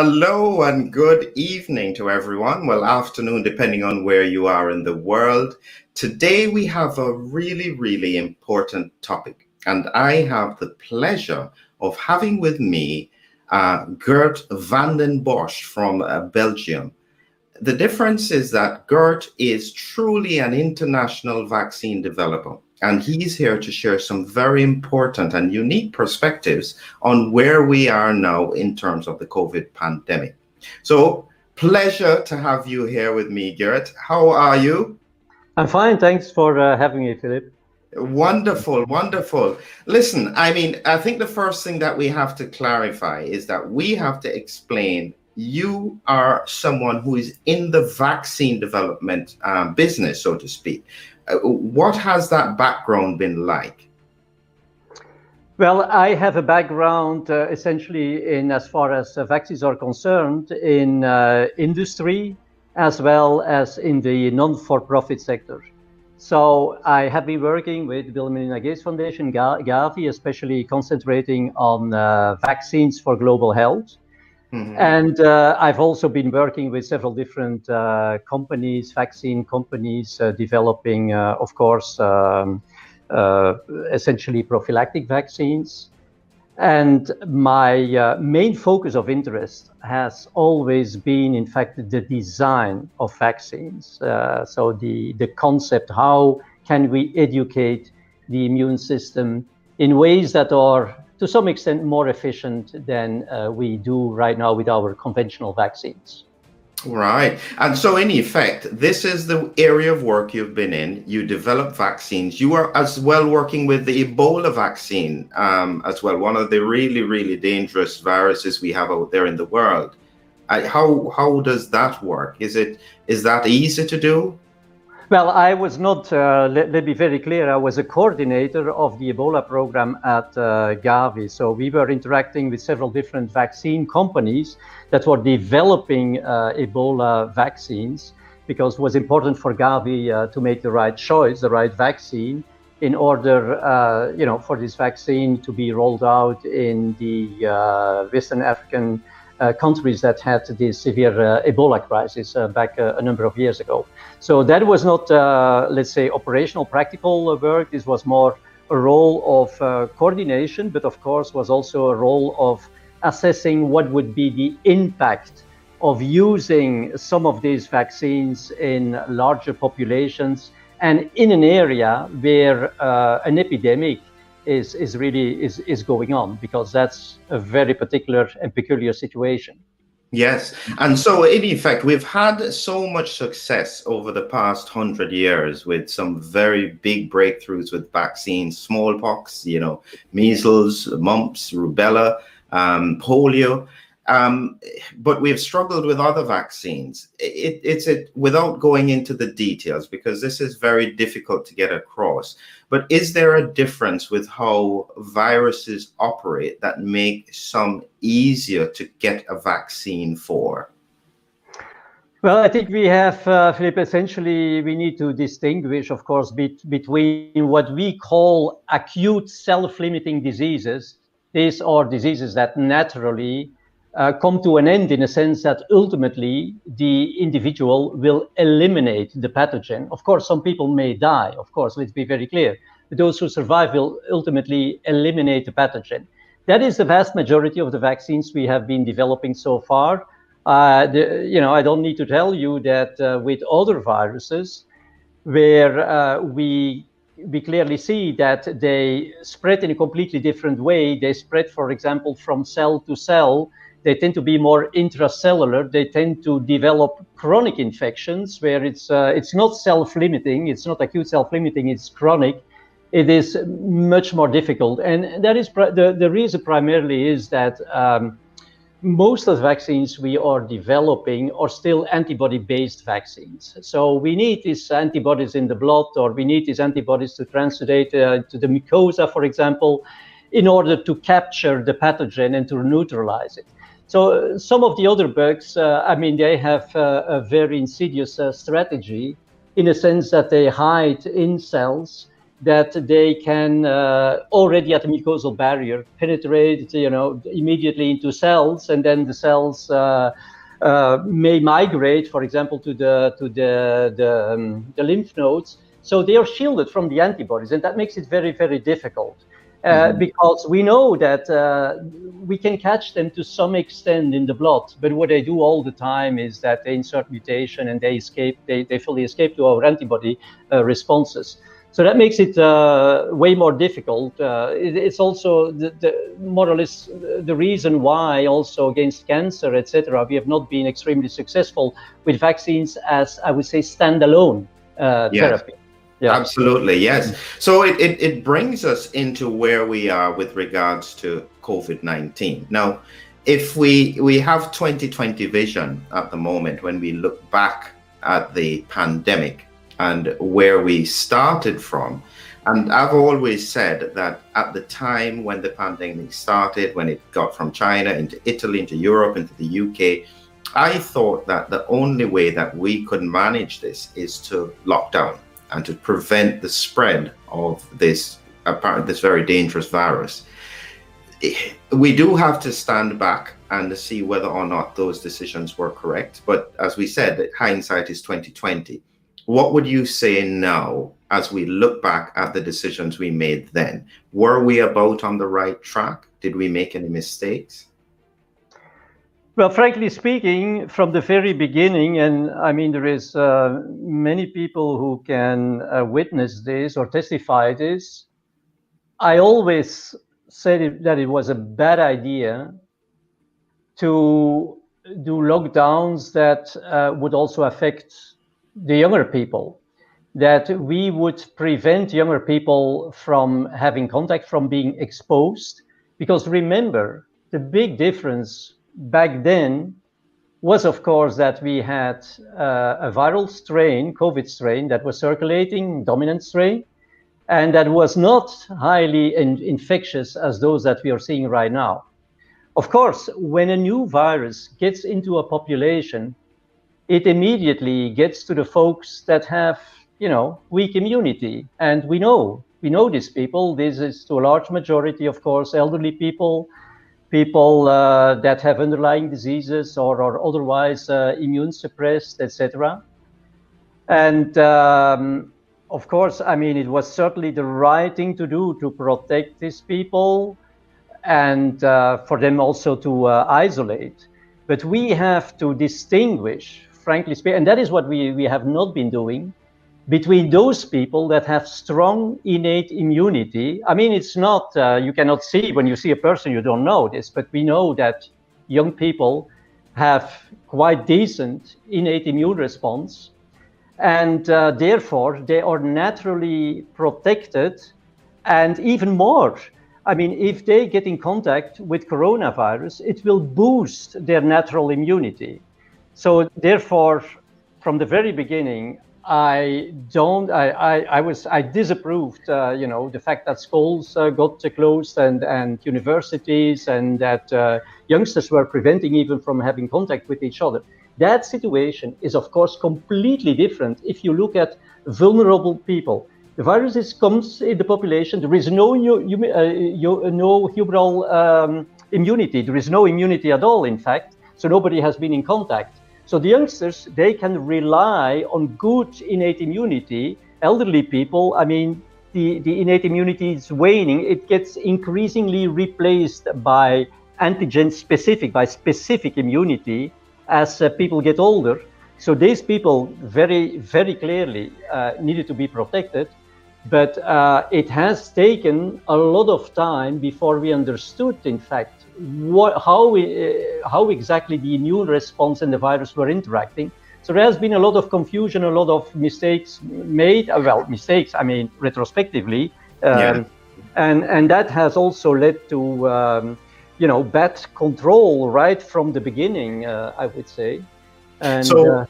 Hello and good evening to everyone. Well, afternoon, depending on where you are in the world. Today we have a really, really important topic, and I have the pleasure of having with me uh, Gert van den Bosch from uh, Belgium. The difference is that Gert is truly an international vaccine developer and he's here to share some very important and unique perspectives on where we are now in terms of the COVID pandemic. So, pleasure to have you here with me, Garrett. How are you? I'm fine. Thanks for uh, having me, Philip. Wonderful, wonderful. Listen, I mean, I think the first thing that we have to clarify is that we have to explain you are someone who is in the vaccine development um, business, so to speak. What has that background been like? Well, I have a background uh, essentially in, as far as vaccines are concerned, in uh, industry as well as in the non-for-profit sector. So I have been working with Bill and Melinda Gates Foundation, Gavi, especially concentrating on uh, vaccines for global health. Mm-hmm. And uh, I've also been working with several different uh, companies, vaccine companies, uh, developing, uh, of course, um, uh, essentially prophylactic vaccines. And my uh, main focus of interest has always been, in fact, the design of vaccines. so the, the concept, how can we educate the immune system in ways that are to some extent more efficient than uh, we do right now with our conventional vaccines. Right. And so, in effect, this is the area of work you've been in. You develop vaccines. You are as well working with the Ebola vaccine um, as well, one of the really, really dangerous viruses we have out there in the world. I, how how does that work? Is it is that easy to do? Well, I was not, uh, let, let, me be very clear, I was a coordinator of the Ebola program at uh, Gavi. So we were interacting with several different vaccine companies that were developing uh, Ebola vaccines because it was important for Gavi uh, to make the right choice, the right vaccine, in order, uh, you know, for this vaccine to be rolled out in the uh, Western African countries that had this severe uh, Ebola crisis uh, back a number of years ago. So that was not, let's say, operational, practical work. This was more a role of coordination, but of course was also a role of assessing what would be the impact of using some of these vaccines in larger populations and in an area where uh, an epidemic is is really is is going on because that's a very particular and peculiar situation. Yes. And so, in effect, we've had so much success over the past hundred years with some very big breakthroughs with vaccines, smallpox, you know, measles, mumps, rubella, um, polio. Um, but we've struggled with other vaccines. It, it's it without going into the details because this is very difficult to get across. But is there a difference with how viruses operate that make some easier to get a vaccine for? Well, I think we have, uh, Philip, essentially, we need to distinguish, of course, be- between what we call acute self limiting diseases. These are diseases that naturally uh, come to an end in a sense that ultimately the individual will eliminate the pathogen. Of course, some people may die, of course, let's be very clear. But those who survive will ultimately eliminate the pathogen. That is the vast majority of the vaccines we have been developing so far. Uh, the, you know, I don't need to tell you that uh, with other viruses, where uh, we we clearly see that they spread in a completely different way. They spread, for example, from cell to cell they tend to be more intracellular. They tend to develop chronic infections where it's uh, it's not self-limiting, it's not acute self-limiting, it's chronic. It is much more difficult, and that is the the reason primarily is that. Um, most of the vaccines we are developing are still antibody-based vaccines. So we need these antibodies in the blood, or we need these antibodies to translate uh, to the mucosa, for example, in order to capture the pathogen and to neutralize it. So some of the other bugs, uh, I mean, they have uh, a very insidious uh, strategy in a sense that they hide in cells that they can uh, already at the mucosal barrier penetrate, you know, immediately into cells, and then the cells uh, uh, may migrate, for example, to the to the the, um, the, lymph nodes. So they are shielded from the antibodies, and that makes it very very difficult. Uh, mm-hmm. Because we know that uh, we can catch them to some extent in the blood, but what they do all the time is that they insert mutation and they escape, they, they fully escape to our antibody uh, responses. So that makes it uh, way more difficult. Uh, it, it's also the, the, more or less the reason why also against cancer, etc., we have not been extremely successful with vaccines as I would say standalone uh, yes. therapy. Yeah. Absolutely, yes. Mm. So it, it, it brings us into where we are with regards to COVID 19. Now, if we we have 2020 vision at the moment when we look back at the pandemic and where we started from. And I've always said that at the time when the pandemic started, when it got from China into Italy, into Europe, into the UK, I thought that the only way that we could manage this is to lock down and to prevent the spread of this this very dangerous virus. We do have to stand back and see whether or not those decisions were correct. But as we said, hindsight is 2020 what would you say now as we look back at the decisions we made then? Were we about on the right track? Did we make any mistakes? Well, frankly speaking, from the very beginning, and I mean, there is uh, many people who can uh, witness this or testify this. I always said that it was a bad idea to do lockdowns that uh, would also affect the younger people that we would prevent younger people from having contact from being exposed because remember the big difference back then was of course that we had uh, a viral strain covid strain that was circulating dominant strain and that was not highly in- infectious as those that we are seeing right now of course when a new virus gets into a population it immediately gets to the folks that have, you know, weak immunity. And we know, we know these people. This is to a large majority, of course, elderly people, people uh, that have underlying diseases or are otherwise uh, immune suppressed, etc. And um, of course, I mean, it was certainly the right thing to do to protect these people and uh, for them also to uh, isolate. But we have to distinguish frankly speaking, and that is what we, we have not been doing between those people that have strong innate immunity. I mean, it's not, uh, you cannot see when you see a person, you don't know this, but we know that young people have quite decent innate immune response. And uh, therefore, they are naturally protected. And even more, I mean, if they get in contact with coronavirus, it will boost their natural immunity. So therefore, from the very beginning, I don't. I, I, I was. I disapproved. Uh, you know, the fact that schools uh, got closed and and universities and that uh, youngsters were preventing even from having contact with each other. That situation is, of course, completely different. If you look at vulnerable people, the virus is, comes in the population. There is no new, uh, no humoral um, immunity. There is no immunity at all. In fact, so nobody has been in contact. So the youngsters, they can rely on good innate immunity. Elderly people, I mean, the, the innate immunity is waning. It gets increasingly replaced by antigen specific, by specific immunity as uh, people get older. So these people very, very clearly uh, needed to be protected. But uh, it has taken a lot of time before we understood, in fact, what, how, we, uh, how exactly the immune response and the virus were interacting. So there has been a lot of confusion, a lot of mistakes made. Uh, well, mistakes, I mean, retrospectively. Um, yeah. And, and that has also led to, um, you know, bad control right from the beginning, uh, I would say. And, so, uh,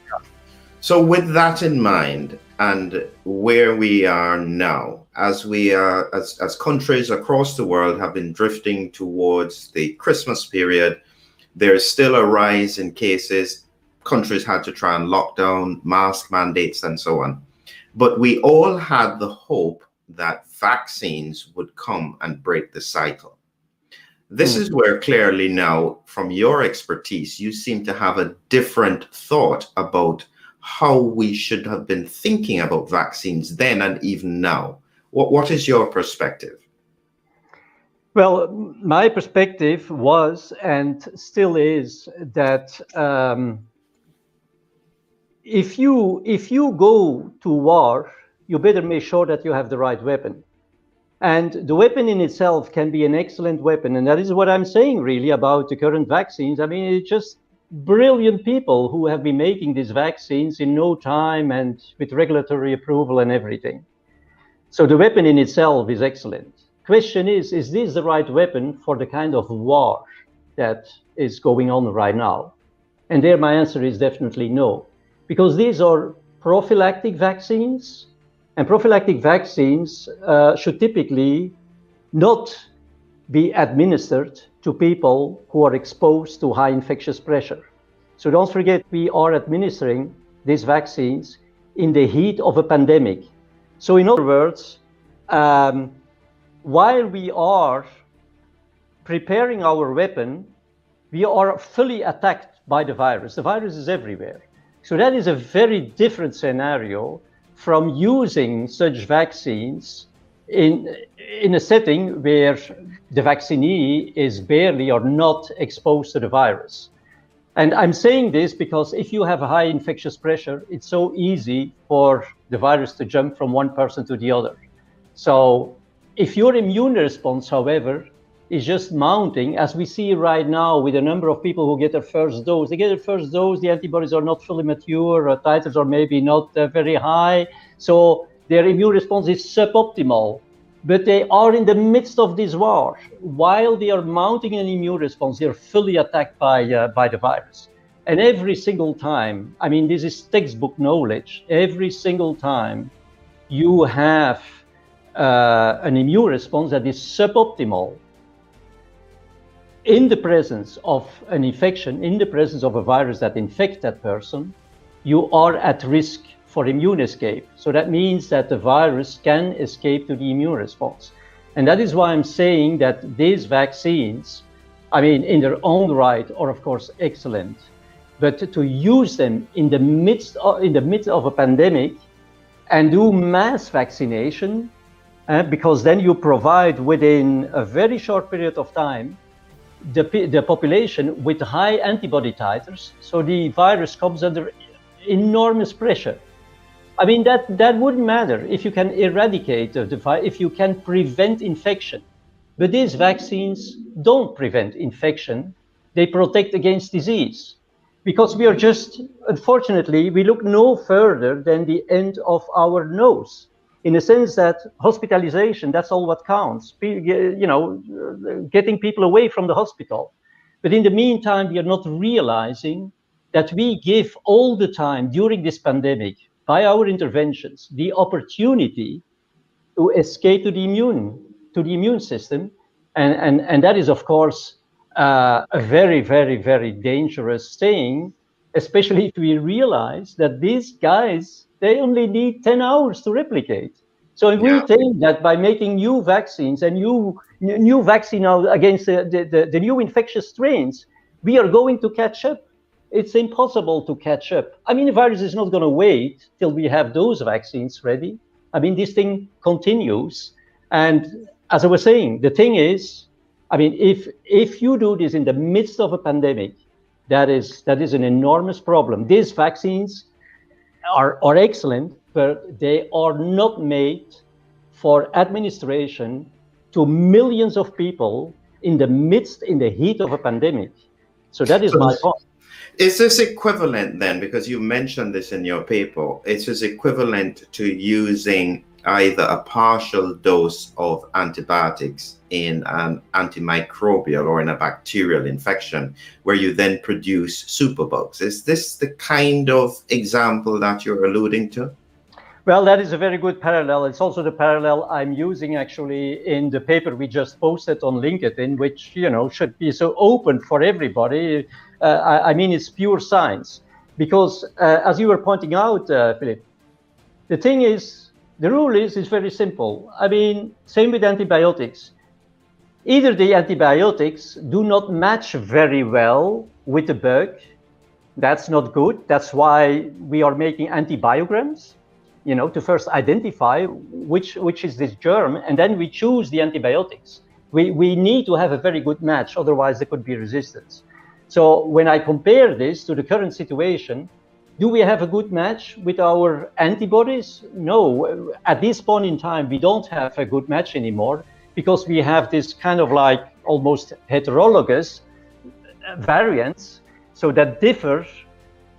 so with that in mind, and where we are now, as we are, as, as countries across the world have been drifting towards the Christmas period, there's still a rise in cases. Countries had to try and lock down mask mandates and so on. But we all had the hope that vaccines would come and break the cycle. This mm. is where clearly now, from your expertise, you seem to have a different thought about how we should have been thinking about vaccines then and even now. What, what is your perspective? Well, my perspective was and still is that um, if you if you go to war, you better make sure that you have the right weapon. And the weapon in itself can be an excellent weapon. And that is what I'm saying really about the current vaccines. I mean, it's just brilliant people who have been making these vaccines in no time and with regulatory approval and everything. So the weapon in itself is excellent. Question is, is this the right weapon for the kind of war that is going on right now? And there my answer is definitely no. Because these are prophylactic vaccines and prophylactic vaccines uh, should typically not be administered to people who are exposed to high infectious pressure. So don't forget, we are administering these vaccines in the heat of a pandemic. So, in other words, um, while we are preparing our weapon, we are fully attacked by the virus. The virus is everywhere. So, that is a very different scenario from using such vaccines in, in a setting where the vaccinee is barely or not exposed to the virus. And I'm saying this because if you have a high infectious pressure, it's so easy for the virus to jump from one person to the other. So if your immune response, however, is just mounting, as we see right now with a number of people who get their first dose. They get their first dose, the antibodies are not fully mature, or titers are maybe not uh, very high, so their immune response is suboptimal. But they are in the midst of this war. While they are mounting an immune response, they are fully attacked by, uh, by the virus. And every single time, I mean, this is textbook knowledge, every single time you have uh, an immune response that is suboptimal, in the presence of an infection, in the presence of a virus that infects that person, you are at risk for immune escape. So that means that the virus can escape to the immune response. And that is why I'm saying that these vaccines, I mean, in their own right, are of course excellent. But to use them in the midst of, in the midst of a pandemic and do mass vaccination, uh, because then you provide within a very short period of time the, the population with high antibody titers, so the virus comes under enormous pressure. I mean, that, that wouldn't matter if you can eradicate the virus, if you can prevent infection. But these vaccines don't prevent infection, they protect against disease. Because we are just, unfortunately, we look no further than the end of our nose in the sense that hospitalization, that's all what counts, you know, getting people away from the hospital. But in the meantime, we are not realizing that we give all the time during this pandemic, by our interventions, the opportunity to escape to the immune, to the immune system. And, and, and that is, of course, uh, a very, very, very dangerous thing, especially if we realize that these guys they only need 10 hours to replicate. So if yeah. we think that by making new vaccines and new new vaccine against the, the, the, new infectious strains, we are going to catch up. It's impossible to catch up. I mean, the virus is not going to wait till we have those vaccines ready. I mean, this thing continues. And as I was saying, the thing is, I mean, if if you do this in the midst of a pandemic, that is that is an enormous problem. These vaccines are, are excellent, but they are not made for administration to millions of people in the midst, in the heat of a pandemic. So that is my point. Is this equivalent then, because you mentioned this in your paper, is this equivalent to using either a partial dose of antibiotics in an antimicrobial or in a bacterial infection, where you then produce superbugs. Is this the kind of example that you're alluding to? Well, that is a very good parallel. It's also the parallel I'm using actually in the paper we just posted on LinkedIn, which you know should be so open for everybody. Uh, I, I, mean, it's pure science because, uh, as you were pointing out, uh, Philip, the thing is The rule is is very simple. I mean, same with antibiotics. Either the antibiotics do not match very well with the bug. That's not good. That's why we are making antibiograms, you know, to first identify which which is this germ, and then we choose the antibiotics. We we need to have a very good match, otherwise there could be resistance. So when I compare this to the current situation, do we have a good match with our antibodies? No. At this point in time, we don't have a good match anymore because we have this kind of like almost heterologous variants, so that differ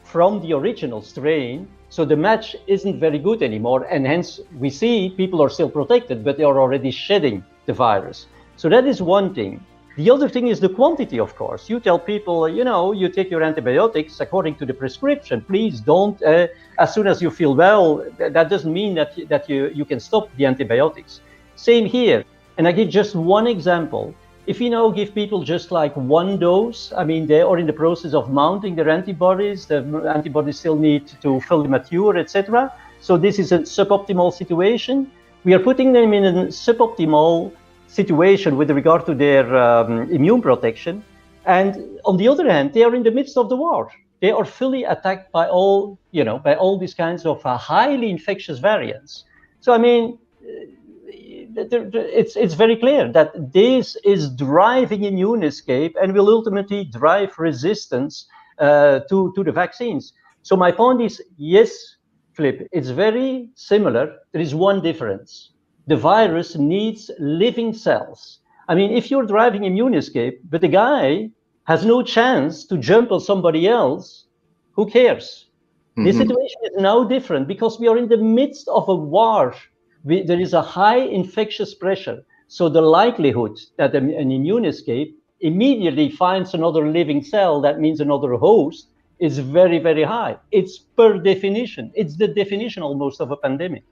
from the original strain. So the match isn't very good anymore, and hence we see people are still protected, but they are already shedding the virus. So that is one thing. The other thing is the quantity, of course. You tell people, you know, you take your antibiotics according to the prescription. Please don't, uh, as soon as you feel well, that doesn't mean that, that you, you can stop the antibiotics. Same here. And I give just one example. If you now give people just like one dose, I mean, they are in the process of mounting their antibodies. The antibodies still need to fully mature, etc. So this is a suboptimal situation. We are putting them in a suboptimal situation with regard to their um, immune protection. And on the other hand, they are in the midst of the war. They are fully attacked by all, you know, by all these kinds of uh, highly infectious variants. So I mean, uh, it's it's very clear that this is driving immune escape and will ultimately drive resistance uh, to to the vaccines. So my point is, yes, Philip, it's very similar. There is one difference the virus needs living cells. I mean, if you're driving immune escape, but the guy has no chance to jump on somebody else, who cares? Mm-hmm. The situation is now different because we are in the midst of a war. We, there is a high infectious pressure. So the likelihood that an immune escape immediately finds another living cell, that means another host, is very, very high. It's per definition. It's the definition almost of a pandemic.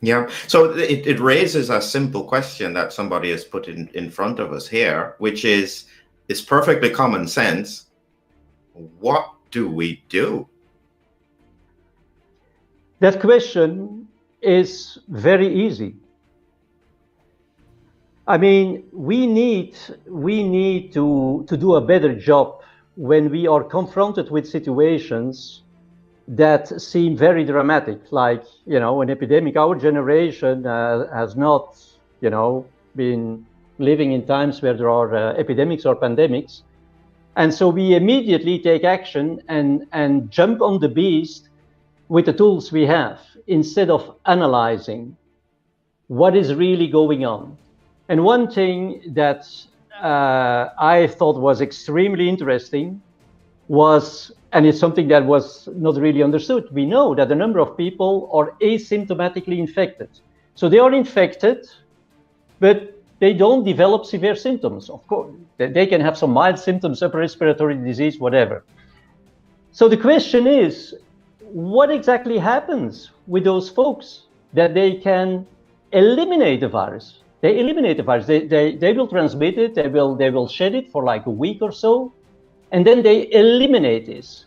Yeah. So it, it raises a simple question that somebody has put in, in front of us here, which is it's perfectly common sense. What do we do? That question is very easy. I mean, we need we need to to do a better job when we are confronted with situations that seem very dramatic, like you know an epidemic. Our generation uh, has not, you know, been living in times where there are uh, epidemics or pandemics, and so we immediately take action and and jump on the beast with the tools we have instead of analyzing what is really going on. And one thing that uh, I thought was extremely interesting was and it's something that was not really understood. We know that a number of people are asymptomatically infected. So they are infected, but they don't develop severe symptoms. Of course, they can have some mild symptoms, upper respiratory disease, whatever. So the question is, what exactly happens with those folks that they can eliminate the virus? They eliminate the virus. They, they, they will transmit it. They will, they will shed it for like a week or so and then they eliminate this.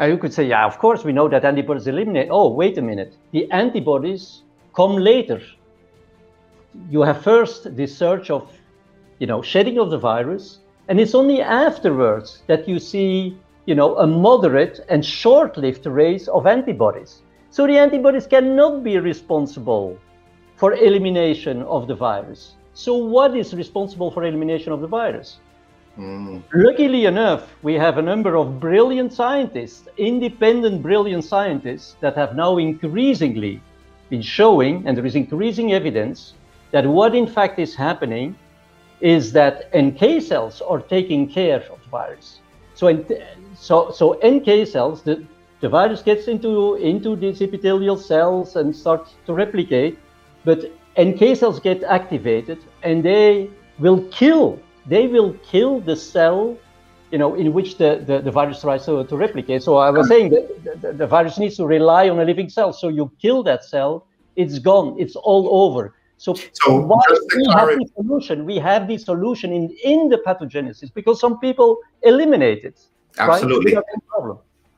Uh, you could say, yeah, of course, we know that antibodies eliminate. Oh, wait a minute. The antibodies come later. You have first this surge of, you know, shedding of the virus, and it's only afterwards that you see, you know, a moderate and short-lived raise of antibodies. So the antibodies cannot be responsible for elimination of the virus. So what is responsible for elimination of the virus? Mm. Luckily enough, we have a number of brilliant scientists, independent brilliant scientists, that have now increasingly been showing, and there is increasing evidence, that what in fact is happening is that NK cells are taking care of the virus. So, so, so NK cells, the, the virus gets into, into these epithelial cells and starts to replicate, but NK cells get activated and they will kill they will kill the cell you know, in which the, the, the virus tries to, to replicate. So I was saying that the, the, virus needs to rely on a living cell. So you kill that cell, it's gone, it's all over. So, so why we have the solution? We have the solution in, in the pathogenesis because some people eliminate it. Absolutely. Right?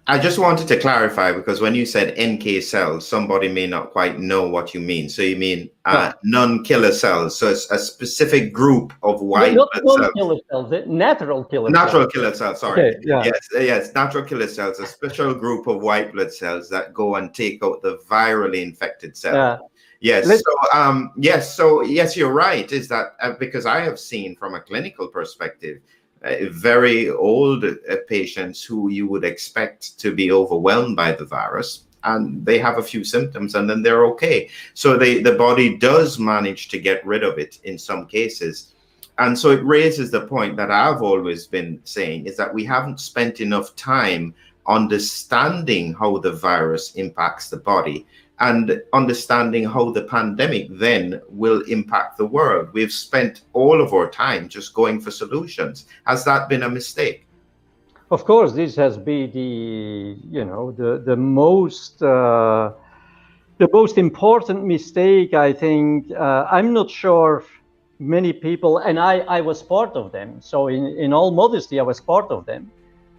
I just wanted to clarify because when you said NK cells, somebody may not quite know what you mean. So you mean uh, non-killer cells. So it's a specific group of white not blood cells. killer cells, eh? natural killer Natural cells. killer cells, sorry. Okay, yeah. Yes, yes, natural killer cells, a special group of white blood cells that go and take out the virally infected cells. Yeah. Yes. Let's- so, um, yes. So, yes, you're right. Is that uh, because I have seen from a clinical perspective, very old uh, patients who you would expect to be overwhelmed by the virus, and they have a few symptoms, and then they're okay. So, they the body does manage to get rid of it in some cases. And so it raises the point that I've always been saying is that we haven't spent enough time understanding how the virus impacts the body and understanding how the pandemic then will impact the world. We've spent all of our time just going for solutions. Has that been a mistake? Of course, this has been the you know the the most uh, the most important mistake. I think uh, I'm not sure many people, and I I was part of them. So in in all modesty, I was part of them.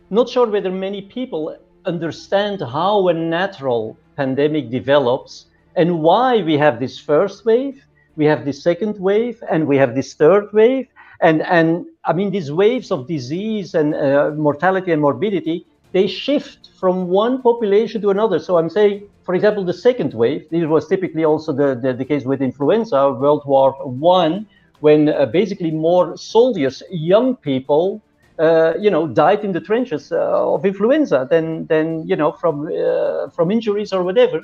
Not sure whether many people understand how a natural pandemic develops and why we have this first wave, we have this second wave, and we have this third wave and and I mean these waves of disease and uh, mortality and morbidity they shift from one population to another. So I'm saying, for example, the second wave. This was typically also the the, the case with influenza, World War One, when uh, basically more soldiers, young people. Uh, you know, died in the trenches uh, of influenza than, than you know from uh, from injuries or whatever.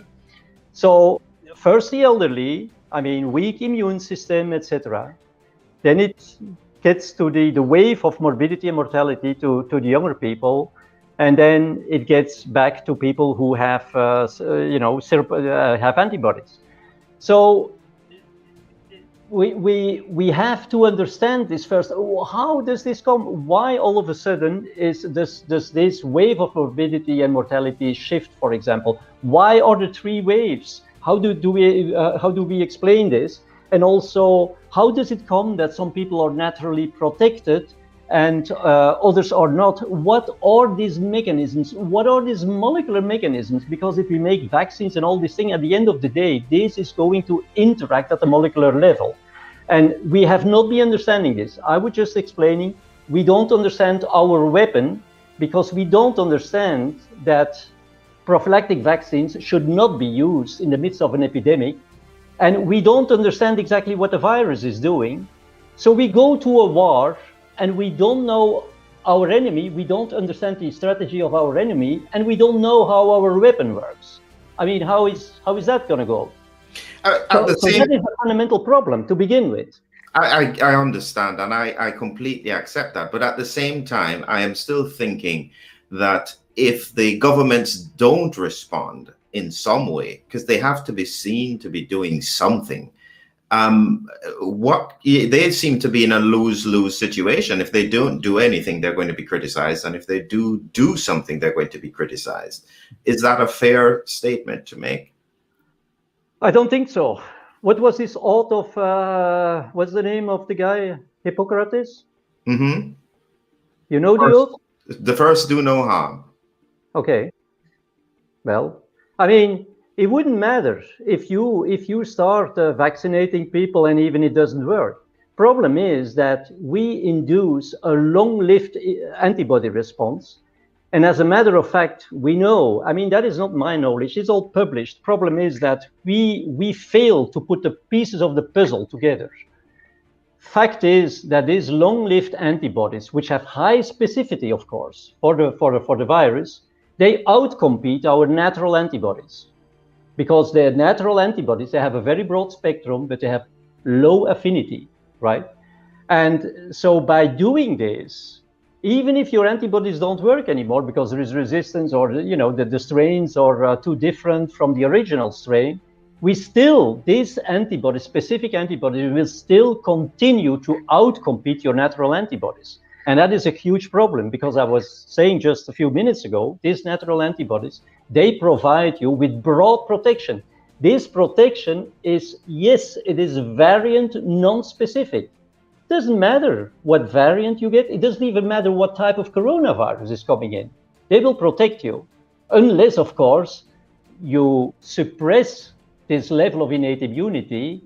So first the elderly, I mean, weak immune system, etc. Then it gets to the, the wave of morbidity and mortality to, to the younger people. And then it gets back to people who have, uh, you know, have antibodies. So we, we, we have to understand this first. How does this come? Why all of a sudden is this, does this wave of morbidity and mortality shift, for example? Why are the three waves? How do, do we, uh, how do we explain this? And also, how does it come that some people are naturally protected and uh, others are not? What are these mechanisms? What are these molecular mechanisms? Because if we make vaccines and all these things, at the end of the day, this is going to interact at the molecular level. And we have not been understanding this. I was just explaining we don't understand our weapon because we don't understand that prophylactic vaccines should not be used in the midst of an epidemic and we don't understand exactly what the virus is doing. So we go to a war and we don't know our enemy, we don't understand the strategy of our enemy, and we don't know how our weapon works. I mean, how is how is that going to go? Uh, So, at the so same that is a fundamental problem to begin with. I, I, I understand and I, I completely accept that. But at the same time, I am still thinking that if the governments don't respond in some way, because they have to be seen to be doing something, um, what they seem to be in a lose lose situation. If they don't do anything, they're going to be criticized. And if they do do something, they're going to be criticized. Is that a fair statement to make? I don't think so. What was this oath of? Uh, what's the name of the guy? Hippocrates. Mm-hmm. You know the First- oath? The first do no harm. Okay. Well, I mean, it wouldn't matter if you if you start uh, vaccinating people and even it doesn't work. Problem is that we induce a long-lived uh, antibody response, and as a matter of fact, we know. I mean, that is not my knowledge; it's all published. Problem is that we we fail to put the pieces of the puzzle together. Fact is that these long-lived antibodies, which have high specificity, of course, for the for the, for the virus, they outcompete our natural antibodies because they're natural antibodies they have a very broad spectrum but they have low affinity right? And so by doing this even if your antibodies don't work anymore because there is resistance or you know the, the strains are uh, too different from the original strain we still this antibody specific antibody will still continue to outcompete your natural antibodies and that is a huge problem because I was saying just a few minutes ago, these natural antibodies, they provide you with broad protection. This protection is, yes, it is variant non-specific. Doesn't matter what variant you get. It doesn't even matter what type of coronavirus is coming in. They will protect you. unless, of course, you suppress this level of innate immunity,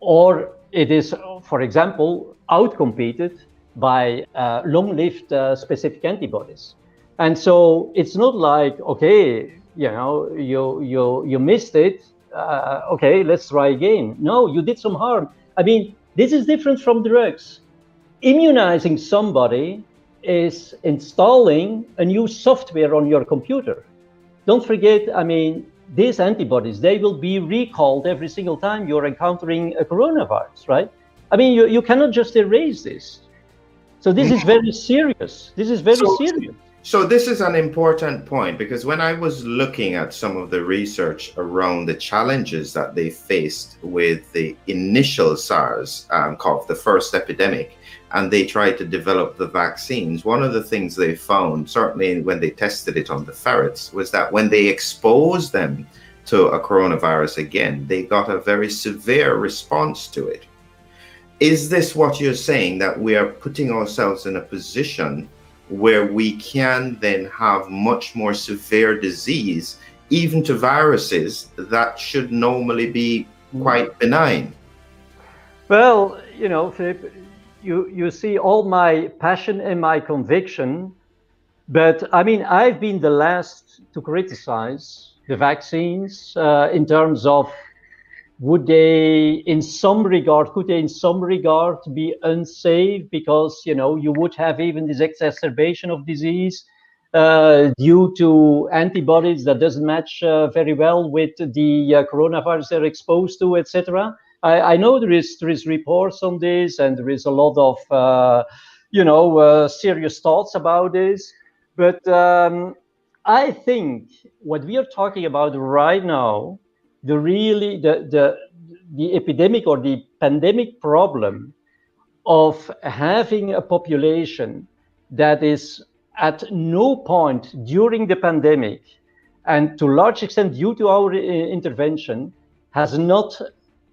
or it is, for example, outcompeted by uh, long-lived uh, specific antibodies. And so it's not like, okay, you know, you you you missed it. Uh, okay, let's try again. No, you did some harm. I mean, this is different from drugs. Immunizing somebody is installing a new software on your computer. Don't forget, I mean, these antibodies, they will be recalled every single time you're encountering a coronavirus, right? I mean, you, you cannot just erase this. So this is very serious. This is very so, serious. So this is an important point because when I was looking at some of the research around the challenges that they faced with the initial SARS um, CoV, the first epidemic, and they tried to develop the vaccines, one of the things they found, certainly when they tested it on the ferrets, was that when they exposed them to a coronavirus again, they got a very severe response to it. Is this what you're saying that we are putting ourselves in a position where we can then have much more severe disease, even to viruses that should normally be quite benign? Well, you know, Philip, you you see all my passion and my conviction but i mean i've been the last to criticize the vaccines uh, in terms of would they in some regard could they in some regard be unsafe because you know you would have even this exacerbation of disease uh, due to antibodies that doesn't match uh, very well with the uh, coronavirus they're exposed to etc I, I, know there is there is reports on this, and there is a lot of uh, you know uh, serious thoughts about this. But um, I think what we are talking about right now, the really the the the epidemic or the pandemic problem of having a population that is at no point during the pandemic and to large extent due to our uh, intervention has not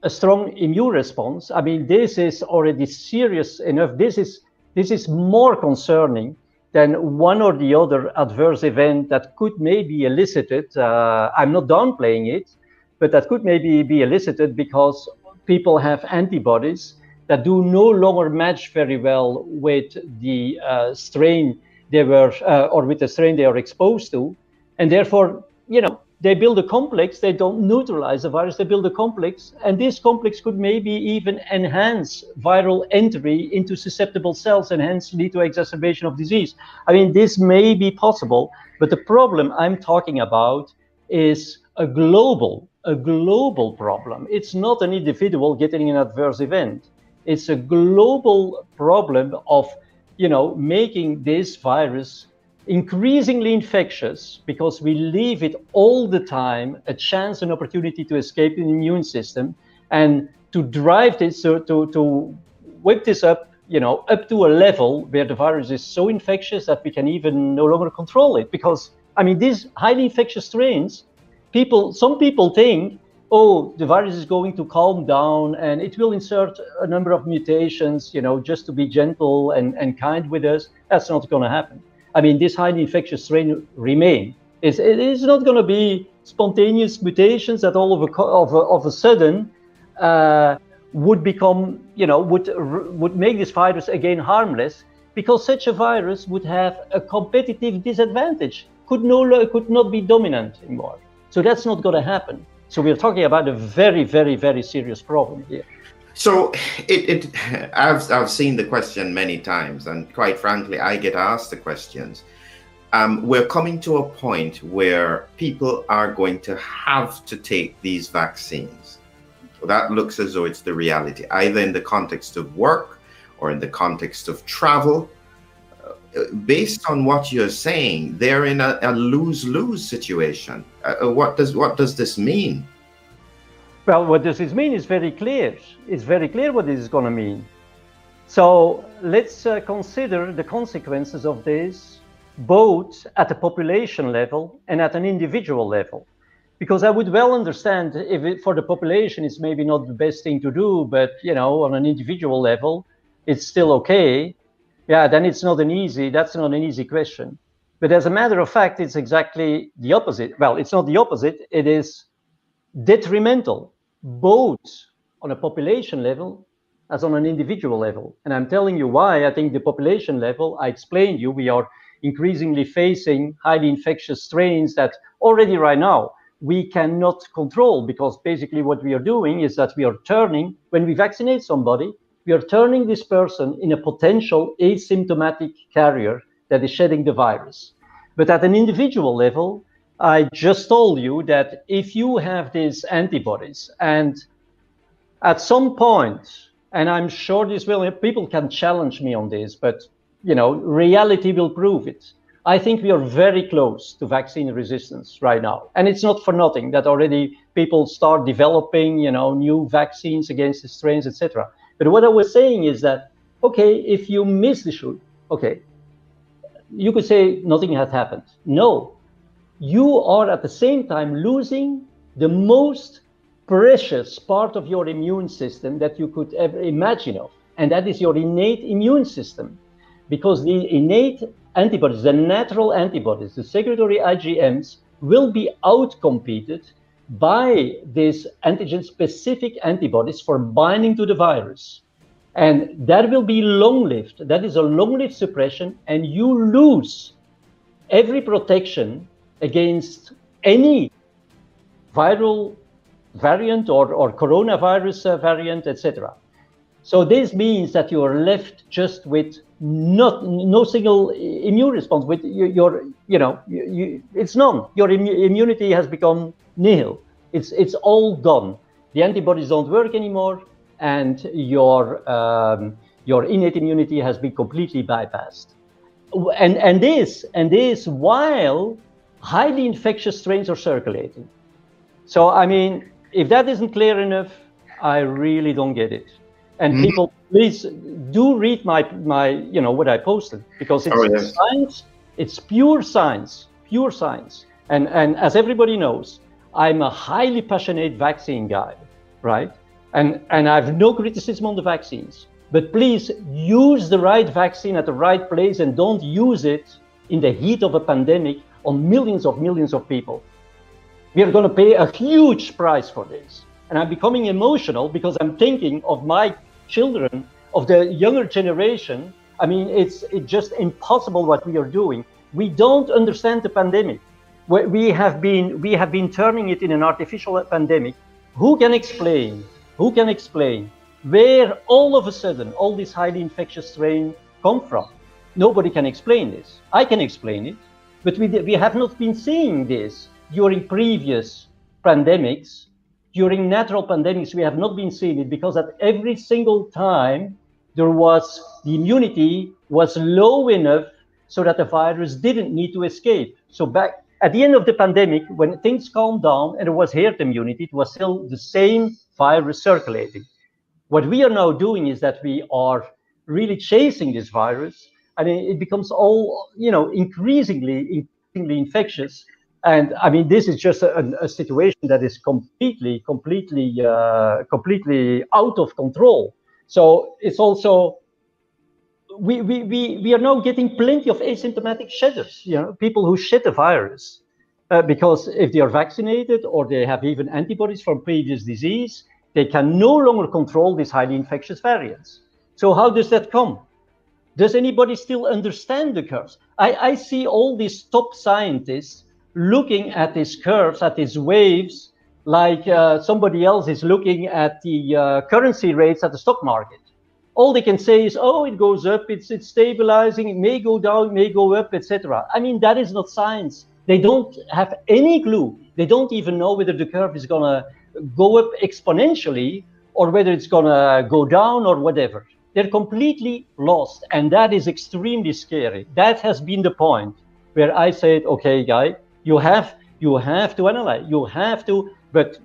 a strong immune response, I mean, this is already serious enough. This is this is more concerning than one or the other adverse event that could maybe elicited. Uh, I'm not downplaying it, but that could maybe be elicited because people have antibodies that do no longer match very well with the uh, strain they were uh, or with the strain they are exposed to, and therefore, you know, they build a complex, they don't neutralize the virus, they build a complex, and this complex could maybe even enhance viral entry into susceptible cells and hence lead to exacerbation of disease. I mean, this may be possible, but the problem I'm talking about is a global, a global problem. It's not an individual getting an adverse event. It's a global problem of, you know, making this virus increasingly infectious because we leave it all the time a chance and opportunity to escape the immune system and to drive this to, to whip this up you know up to a level where the virus is so infectious that we can even no longer control it because i mean these highly infectious strains people some people think oh the virus is going to calm down and it will insert a number of mutations you know just to be gentle and, and kind with us that's not going to happen I mean, this highly infectious strain remain. It's, it is not going to be spontaneous mutations that all of a, of a, of a sudden uh, would become, you know, would, would make this virus again harmless because such a virus would have a competitive disadvantage, could, no, could not be dominant anymore. So that's not going to happen. So we're talking about a very, very, very serious problem here. So it, it I've I've seen the question many times, and quite frankly, I get asked the questions. Um, we're coming to a point where people are going to have to take these vaccines. That looks as though it's the reality, either in the context of work or in the context of travel. Based on what you're saying, they're in a, a lose-lose situation. Uh, uh what does what does this mean? Well, what does this mean is very clear. It's very clear what this is going to mean. So let's uh, consider the consequences of this both at the population level and at an individual level. Because I would well understand if it, for the population it's maybe not the best thing to do, but you know, on an individual level, it's still okay. Yeah, then it's not an easy, that's not an easy question. But as a matter of fact, it's exactly the opposite. Well, it's not the opposite, it is detrimental, both on a population level as on an individual level. And I'm telling you why I think the population level, I explained you, we are increasingly facing highly infectious strains that already right now we cannot control because basically what we are doing is that we are turning, when we vaccinate somebody, we are turning this person in a potential asymptomatic carrier that is shedding the virus. But at an individual level, I just told you that if you have these antibodies and at some point, and I'm sure this will, people can challenge me on this, but you know, reality will prove it. I think we are very close to vaccine resistance right now. And it's not for nothing that already people start developing, you know, new vaccines against the strains, etc. But what I was saying is that, okay, if you miss the shoot, okay, you could say nothing has happened. No, you are at the same time losing the most precious part of your immune system that you could ever imagine of, and that is your innate immune system. Because the innate antibodies, the natural antibodies, the secretory IgMs, will be outcompeted by these antigen specific antibodies for binding to the virus. And that will be long lived. That is a long lived suppression, and you lose every protection against any viral variant or, or coronavirus uh, variant, etc. So this means that you are left just with not no single immune response. With your, your you know, you, you, it's none. Your immu immunity has become nil. It's it's all gone. The antibodies don't work anymore and your um, your innate immunity has been completely bypassed. And and this and this while highly infectious strains are circulating. So I mean, if that isn't clear enough, I really don't get it. And mm-hmm. people, please do read my my you know what I posted because it's oh, yes. science. It's pure science, pure science. And and as everybody knows, I'm a highly passionate vaccine guy, right? And, and I have no criticism on the vaccines. But please use the right vaccine at the right place and don't use it in the heat of a pandemic on millions of millions of people. We are going to pay a huge price for this. And I'm becoming emotional because I'm thinking of my children, of the younger generation. I mean, it's, it's just impossible what we are doing. We don't understand the pandemic. We have been we have been turning it in an artificial pandemic. Who can explain who can explain where all of a sudden all this highly infectious strain come from? Nobody can explain this. I can explain it, but we, we have not been seeing this during previous pandemics. During natural pandemics, we have not been seeing it because at every single time there was the immunity was low enough so that the virus didn't need to escape. So back at the end of the pandemic, when things calmed down and there was herd immunity, it was still the same virus circulating. What we are now doing is that we are really chasing this virus, and it becomes all you know increasingly increasingly infectious. And I mean, this is just a, a situation that is completely, completely, uh, completely out of control. So it's also we, we, we, we are now getting plenty of asymptomatic shedders, you know, people who shed the virus. Uh, because if they are vaccinated or they have even antibodies from previous disease, they can no longer control these highly infectious variants. So how does that come? Does anybody still understand the curves? I, I see all these top scientists looking at these curves, at these waves, like uh, somebody else is looking at the uh, currency rates at the stock market. All they can say is, "Oh, it goes up. It's it's stabilizing. It may go down, It may go up, etc." I mean, that is not science. They don't have any clue. They don't even know whether the curve is going to go up exponentially or whether it's going to go down or whatever. They're completely lost. And that is extremely scary. That has been the point where I said, okay, guy, you have you have to analyze. You have to, but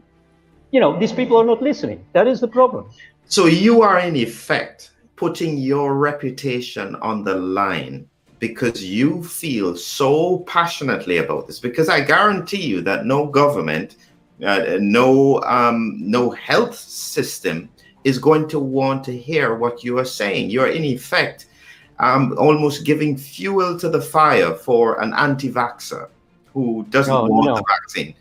you know, these people are not listening. That is the problem. So you are in effect putting your reputation on the line because you feel so passionately about this because i guarantee you that no government uh, no um, no health system is going to want to hear what you are saying you're in effect um, almost giving fuel to the fire for an anti-vaxxer who doesn't no, want no. the vaccine.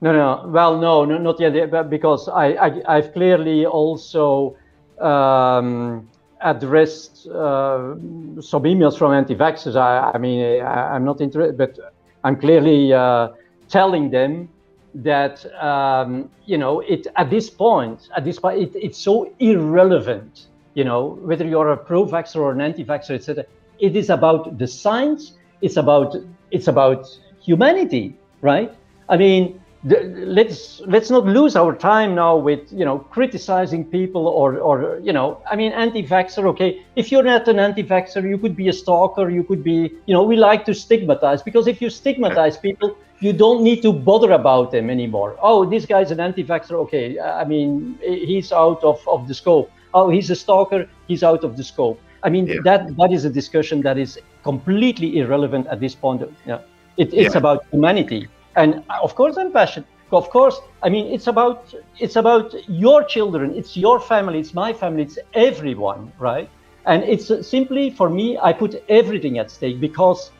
No, no. Well, no, no not yet, but because I, I, have clearly also um, addressed uh, some emails from anti-vaxxers. I, I mean, I, am not interested, but I'm clearly uh, telling them that um, you know it at this point, at this point, it, it's so irrelevant. You know, whether you're a pro-vaxxer or an anti-vaxxer, etc. It is about the science. It's about it's about humanity, right? I mean, let's let's not lose our time now with you know criticizing people or or you know I mean anti-vaxxer. Okay, if you're not an anti-vaxxer, you could be a stalker. You could be you know we like to stigmatize because if you stigmatize people, you don't need to bother about them anymore. Oh, this guy's an anti-vaxxer. Okay, I mean he's out of of the scope. Oh, he's a stalker. He's out of the scope. I mean yeah. that that is a discussion that is completely irrelevant at this point. Yeah, it, it's yeah. about humanity. And of course i'm passionate of course i mean it's about it's about your children. It's your family. It's my family. It's everyone right? And it's simply for me i put everything at stake because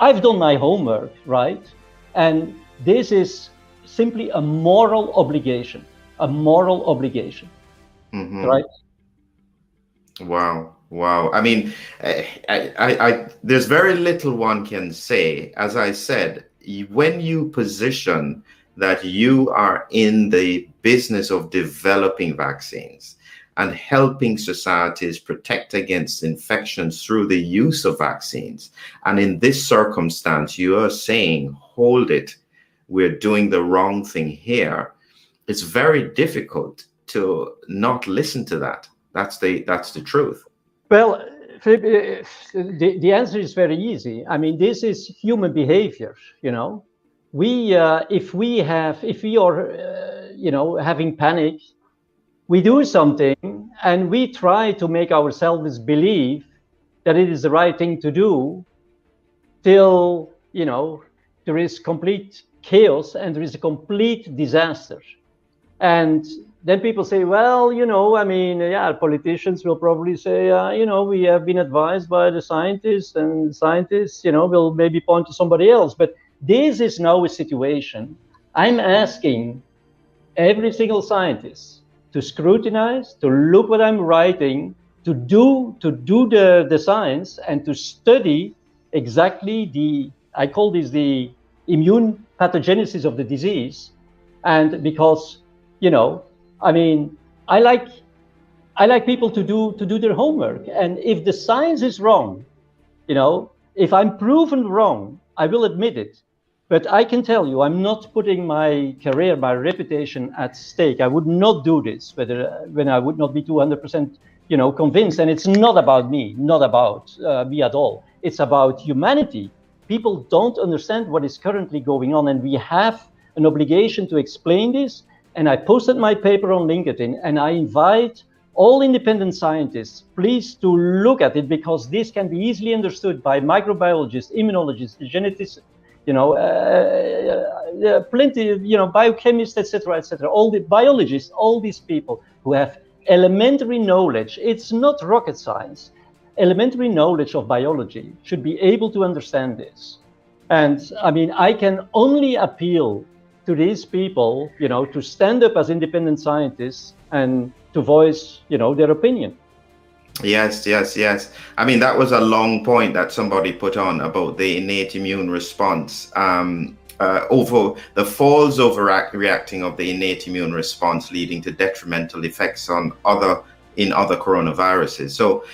i've done my homework right? And this is simply a moral obligation a moral obligation mm-hmm. right? Wow wow i mean eh, I, I, I there's very little one can say as i said when you position that you are in the business of developing vaccines and helping societies protect against infections through the use of vaccines. And in this circumstance, you are saying, hold it, we're doing the wrong thing here. It's very difficult to not listen to that. That's the that's the truth. Well, the, the answer is very easy. I mean, this is human behavior, you know. We, uh, if we have, if we are, uh, you know, having panic, we do something and we try to make ourselves believe that it is the right thing to do till, you know, there is complete chaos and there is a complete disaster. And then people say, well, you know, I mean, yeah, politicians will probably say, uh, you know, we have been advised by the scientists, and scientists, you know, will maybe point to somebody else. But this is now a situation. I'm asking every single scientist to scrutinize, to look what I'm writing, to do to do the, the science, and to study exactly the I call this the immune pathogenesis of the disease, and because you know I mean, I like I like people to do to do their homework. And if the science is wrong, you know, if I'm proven wrong, I will admit it. But I can tell you, I'm not putting my career, my reputation at stake. I would not do this whether when I would not be 200%, you know, convinced. And it's not about me, not about uh, me at all. It's about humanity. People don't understand what is currently going on, and we have an obligation to explain this and I posted my paper on LinkedIn and I invite all independent scientists, please to look at it because this can be easily understood by microbiologists, immunologists, geneticists, you know, uh, uh, plenty, of, you know, biochemists, etc., etc. All the biologists, all these people who have elementary knowledge. It's not rocket science. Elementary knowledge of biology should be able to understand this. And I mean, I can only appeal to these people, you know, to stand up as independent scientists and to voice, you know, their opinion. Yes, yes, yes. I mean, that was a long point that somebody put on about the innate immune response. Um, uh, over the false overreacting of the innate immune response, leading to detrimental effects on other in other coronaviruses. So,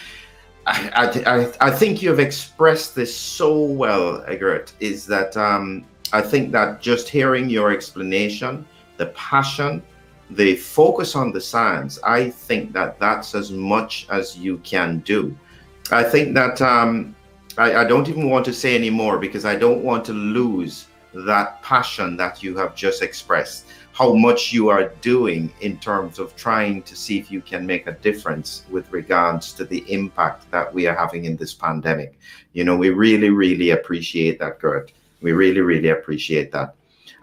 I, I, I think you have expressed this so well, Geert, is that um, I think that just hearing your explanation, the passion, the focus on the science, I think that that's as much as you can do. I think that um, I, I don't even want to say anymore because I don't want to lose that passion that you have just expressed how much you are doing in terms of trying to see if you can make a difference with regards to the impact that we are having in this pandemic. You know, we really, really appreciate that, Geert. We really, really appreciate that.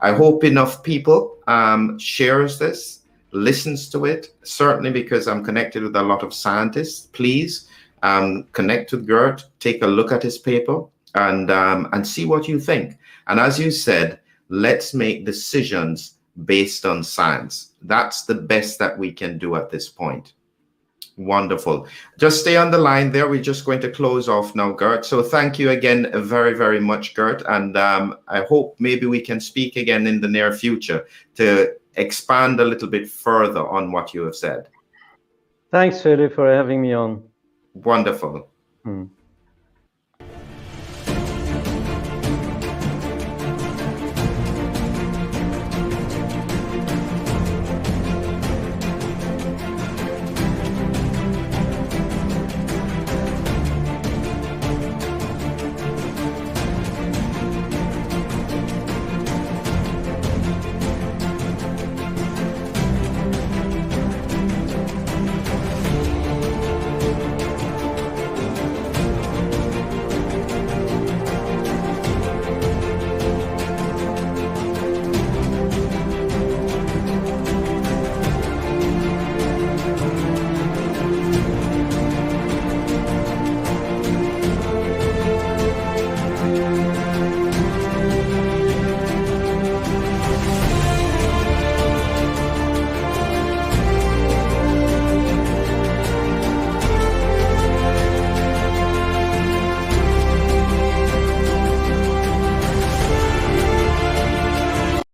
I hope enough people um, shares this, listens to it. Certainly, because I'm connected with a lot of scientists. Please um, connect with Geert, take a look at his paper, and um, and see what you think. And as you said, let's make decisions based on science. That's the best that we can do at this point. Wonderful. Just stay on the line there. We're just going to close off now, Geert. So thank you again very, very much, Geert. And um, I hope maybe we can speak again in the near future to expand a little bit further on what you have said. Thanks, Philip, for having me on. Wonderful. Hmm.